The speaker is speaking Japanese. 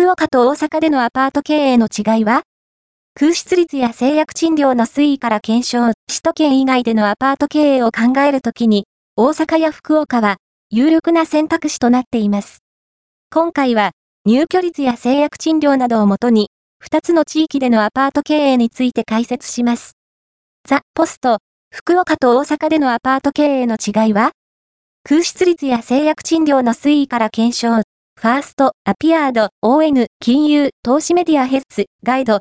福岡と大阪でのアパート経営の違いは？空室率や制約賃料の推移から検証、首都圏以外でのアパート経営を考えるときに、大阪や福岡は有力な選択肢となっています。今回は、入居率や制約賃料などをもとに、2つの地域でのアパート経営について解説します。ザ・ポスト、福岡と大阪でのアパート経営の違いは？空室率や制約賃料の推移から検証、ファースト、アピアード、ON、金融、投資メディアヘッズ、ガイド、